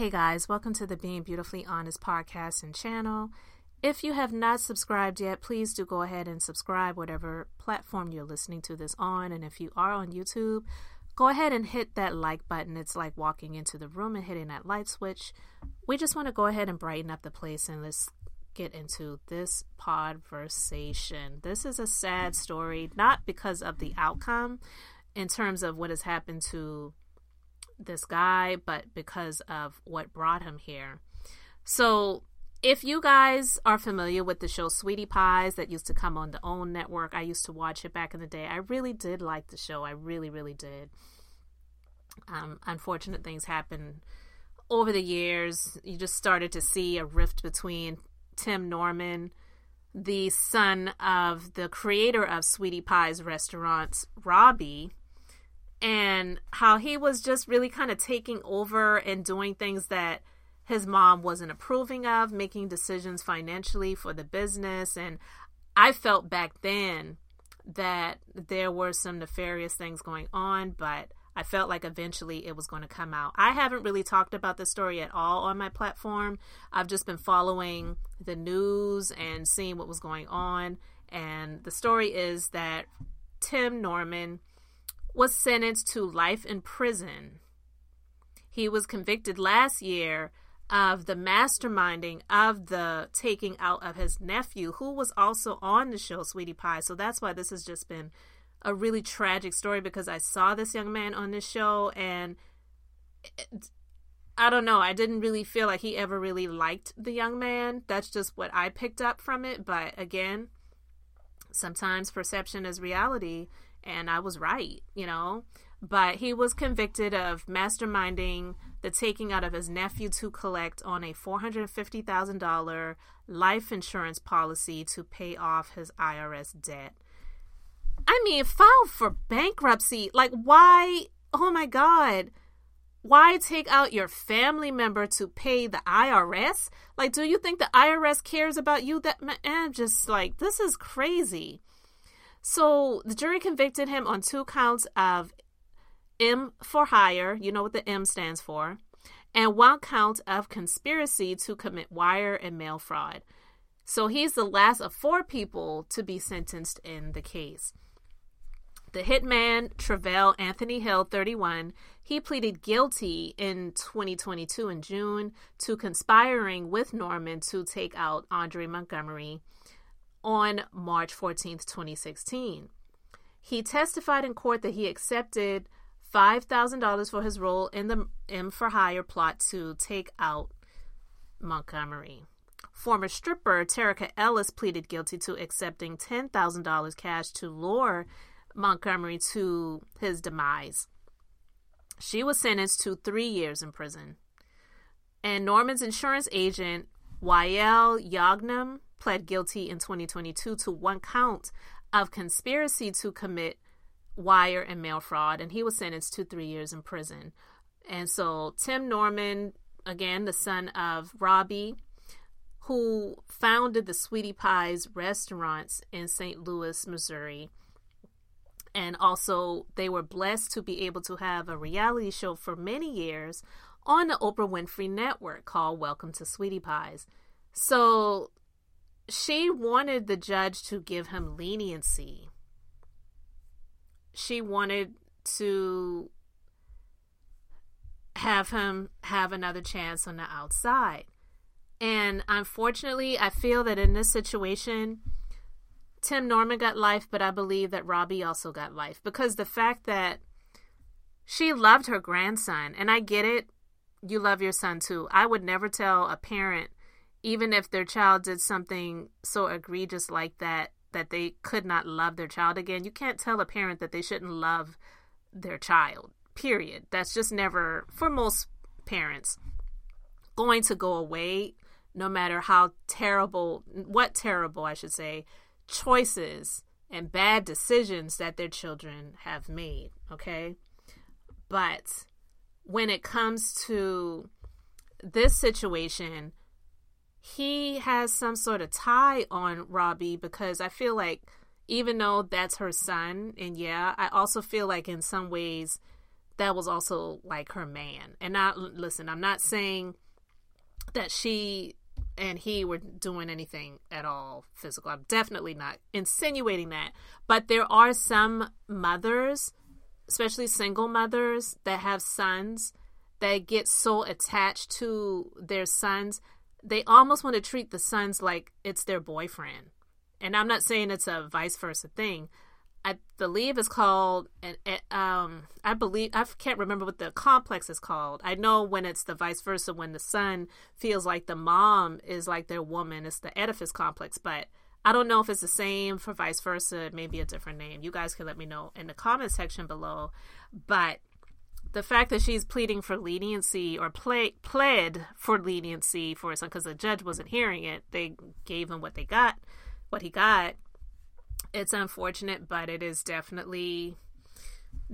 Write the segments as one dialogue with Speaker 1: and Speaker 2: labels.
Speaker 1: Hey guys, welcome to the Being Beautifully Honest podcast and channel. If you have not subscribed yet, please do go ahead and subscribe whatever platform you're listening to this on. And if you are on YouTube, go ahead and hit that like button. It's like walking into the room and hitting that light switch. We just want to go ahead and brighten up the place and let's get into this podversation. This is a sad story, not because of the outcome in terms of what has happened to this guy, but because of what brought him here. So, if you guys are familiar with the show Sweetie Pies that used to come on the OWN network, I used to watch it back in the day. I really did like the show. I really, really did. Um, unfortunate things happened over the years. You just started to see a rift between Tim Norman, the son of the creator of Sweetie Pie's restaurants, Robbie, and how he was just really kind of taking over and doing things that his mom wasn't approving of, making decisions financially for the business. And I felt back then that there were some nefarious things going on, but I felt like eventually it was going to come out. I haven't really talked about this story at all on my platform. I've just been following the news and seeing what was going on. And the story is that Tim Norman was sentenced to life in prison. He was convicted last year of the masterminding of the taking out of his nephew, who was also on the show Sweetie Pie. So that's why this has just been a really tragic story because I saw this young man on this show and it, I don't know. I didn't really feel like he ever really liked the young man. That's just what I picked up from it. But again, sometimes perception is reality, and I was right, you know. But he was convicted of masterminding the taking out of his nephew to collect on a $450,000 life insurance policy to pay off his IRS debt. I mean, file for bankruptcy. Like, why? Oh my God. Why take out your family member to pay the IRS? Like, do you think the IRS cares about you? That I'm eh, just like, this is crazy. So the jury convicted him on two counts of M for hire, you know what the M stands for, and one count of conspiracy to commit wire and mail fraud. So he's the last of four people to be sentenced in the case. The hitman, Travell Anthony Hill, 31, he pleaded guilty in 2022 in June to conspiring with Norman to take out Andre Montgomery on March 14th, 2016. He testified in court that he accepted $5,000 for his role in the M for Hire plot to take out Montgomery. Former stripper Terica Ellis pleaded guilty to accepting $10,000 cash to lure Montgomery to his demise. She was sentenced to three years in prison. And Norman's insurance agent, Waiel Yaghnam, pled guilty in 2022 to one count of conspiracy to commit wire and mail fraud, and he was sentenced to three years in prison. And so Tim Norman, again, the son of Robbie, who founded the Sweetie Pies restaurants in St. Louis, Missouri. And also, they were blessed to be able to have a reality show for many years on the Oprah Winfrey Network called Welcome to Sweetie Pies. So, she wanted the judge to give him leniency she wanted to have him have another chance on the outside. And unfortunately, I feel that in this situation, Tim Norman got life, but I believe that Robbie also got life because the fact that she loved her grandson, and I get it, you love your son too. I would never tell a parent, even if their child did something so egregious like that, that they could not love their child again. You can't tell a parent that they shouldn't love their child, Period. That's just never, for most parents, going to go away no matter how terrible, what terrible, I should say, choices and bad decisions that their children have made. Okay. But when it comes to this situation, he has some sort of tie on Robbie because I feel like even though that's her son, and yeah, I also feel like in some ways that was also like her man. And not listen, I'm not saying that she and he were doing anything at all physical. I'm definitely not insinuating that. But there are some mothers, especially single mothers, that have sons that get so attached to their sons, they almost want to treat the sons like it's their boyfriend. And I'm not saying it's a vice versa thing, I believe it's called an um I believe I can't remember what the complex is called. I know when it's the vice versa when the son feels like the mom is like their woman, it's the Oedipus complex, but I don't know if it's the same for vice versa, it may be a different name. You guys can let me know in the comment section below. But the fact that she's pleading for leniency or play, pled for leniency for his son because the judge wasn't hearing it, they gave him what they got, what he got it's unfortunate, but it is definitely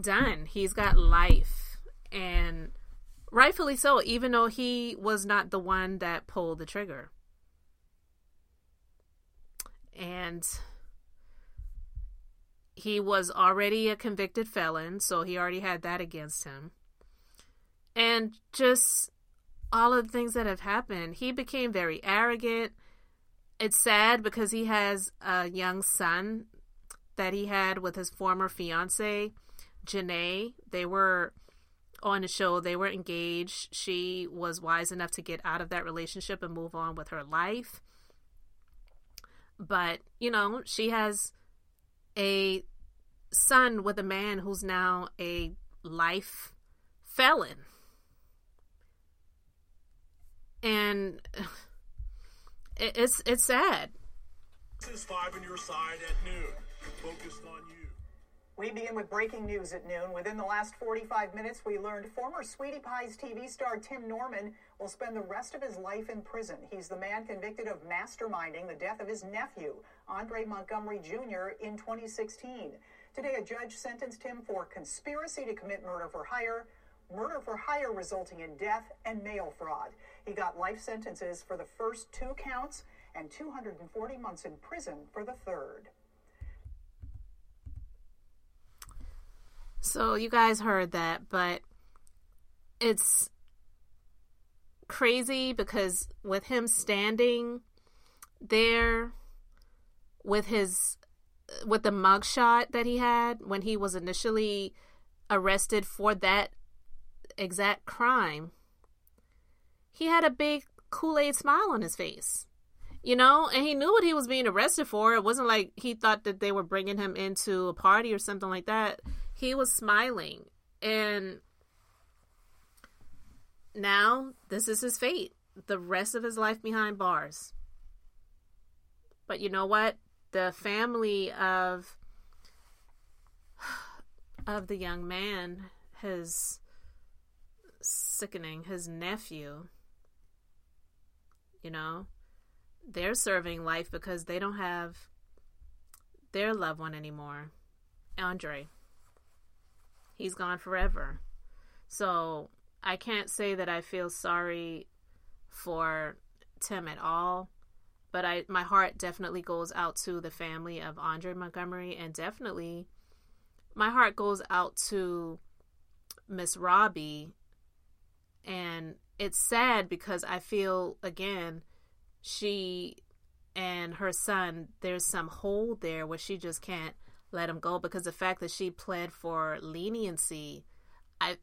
Speaker 1: done. He's got life, and rightfully so, even though he was not the one that pulled the trigger. And he was already a convicted felon, so he already had that against him. And just all of the things that have happened, he became very arrogant it's sad because he has a young son that he had with his former fiance, Janae. They were on the show, they were engaged. She was wise enough to get out of that relationship and move on with her life. But, you know, she has a son with a man who's now a life felon. And it's it's sad.
Speaker 2: This is five on your side at noon. Focused on you.
Speaker 3: We begin with breaking news at noon. Within the last 45 minutes, we learned former Sweetie Pie's TV star Tim Norman will spend the rest of his life in prison. He's the man convicted of masterminding the death of his nephew, Andre Montgomery Jr., in 2016. Today, a judge sentenced him for conspiracy to commit murder for hire, murder for hire resulting in death, and mail fraud. He got life sentences for the first two counts and 240 months in prison for the third.
Speaker 1: So you guys heard that, but it's crazy because with him standing there with his with the mugshot that he had when he was initially arrested for that exact crime, he had a big Kool Aid smile on his face. You know, and he knew what he was being arrested for. It wasn't like he thought that they were bringing him into a party or something like that. He was smiling. And now this is his fate the rest of his life behind bars. But you know what? The family of of the young man his sickening. His nephew, you know, they're serving life because they don't have their loved one anymore. Andre. He's gone forever. So I can't say that I feel sorry for Tim at all, but I my heart definitely goes out to the family of Andre Montgomery and definitely my heart goes out to Miss Robbie and it's sad because I feel again she and her son there's some hole there where she just can't let him go because the fact that she pled for leniency I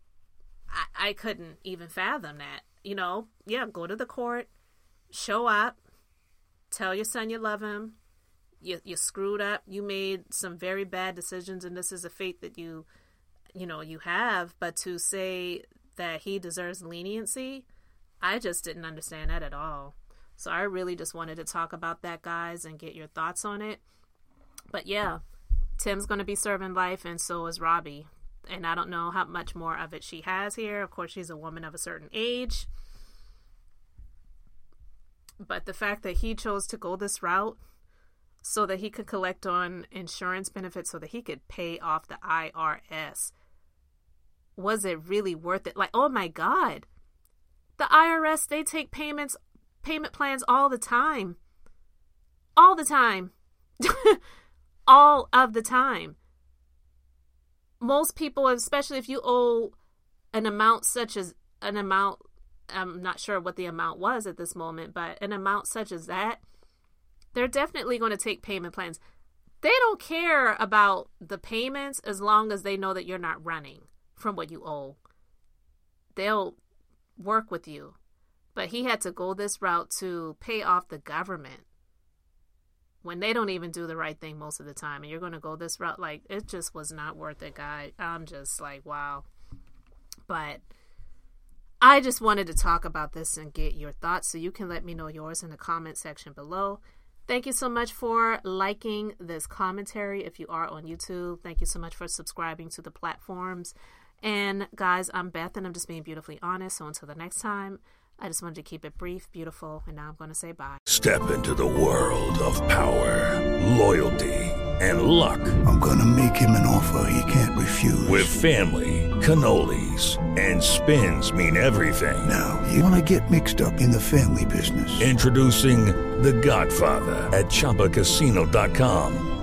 Speaker 1: I, I couldn't even fathom that. You know, yeah, go to the court, show up, tell your son you love him. You you screwed up. You made some very bad decisions and this is a fate that you you know, you have, but to say that he deserves leniency, I just didn't understand that at all. So I really just wanted to talk about that, guys, and get your thoughts on it. But yeah, Tim's going to be serving life, and so is Robbie. and I don't know how much more of it she has here. Of course, she's a woman of a certain age. But the fact that he chose to go this route so that he could collect on insurance benefits so that he could pay off the IRS was it really worth it? Like, oh my God. The IRS, they take payments, payment plans all the time. All the time. all of the time. Most people, especially if you owe an amount such as an amount, I'm not sure what the amount was at this moment, but an amount such as that, they're definitely going to take payment plans. They don't care about the payments as long as they know that you're not running from what you owe. They'll work with you. But he had to go this route to pay off the government when they don't even do the right thing most of the time. And you're going to go this route. Like, it just was not worth it, guy. I'm just like, wow. But I just wanted to talk about this and get your thoughts. So you can let me know yours in the comment section below. Thank you so much for liking this commentary if you are on YouTube. Thank you so much for subscribing to the platforms. And guys, I'm Beth and I'm just being beautifully honest. So until the next time, I just wanted to keep it brief, beautiful, and now I'm going to say bye.
Speaker 4: Step into the world of power, loyalty, and luck.
Speaker 5: I'm going to make him an offer he can't refuse.
Speaker 4: With family, cannolis, and spins mean everything.
Speaker 5: Now, you want to get mixed up in the family business.
Speaker 4: Introducing The Godfather at Chumbacasino.com.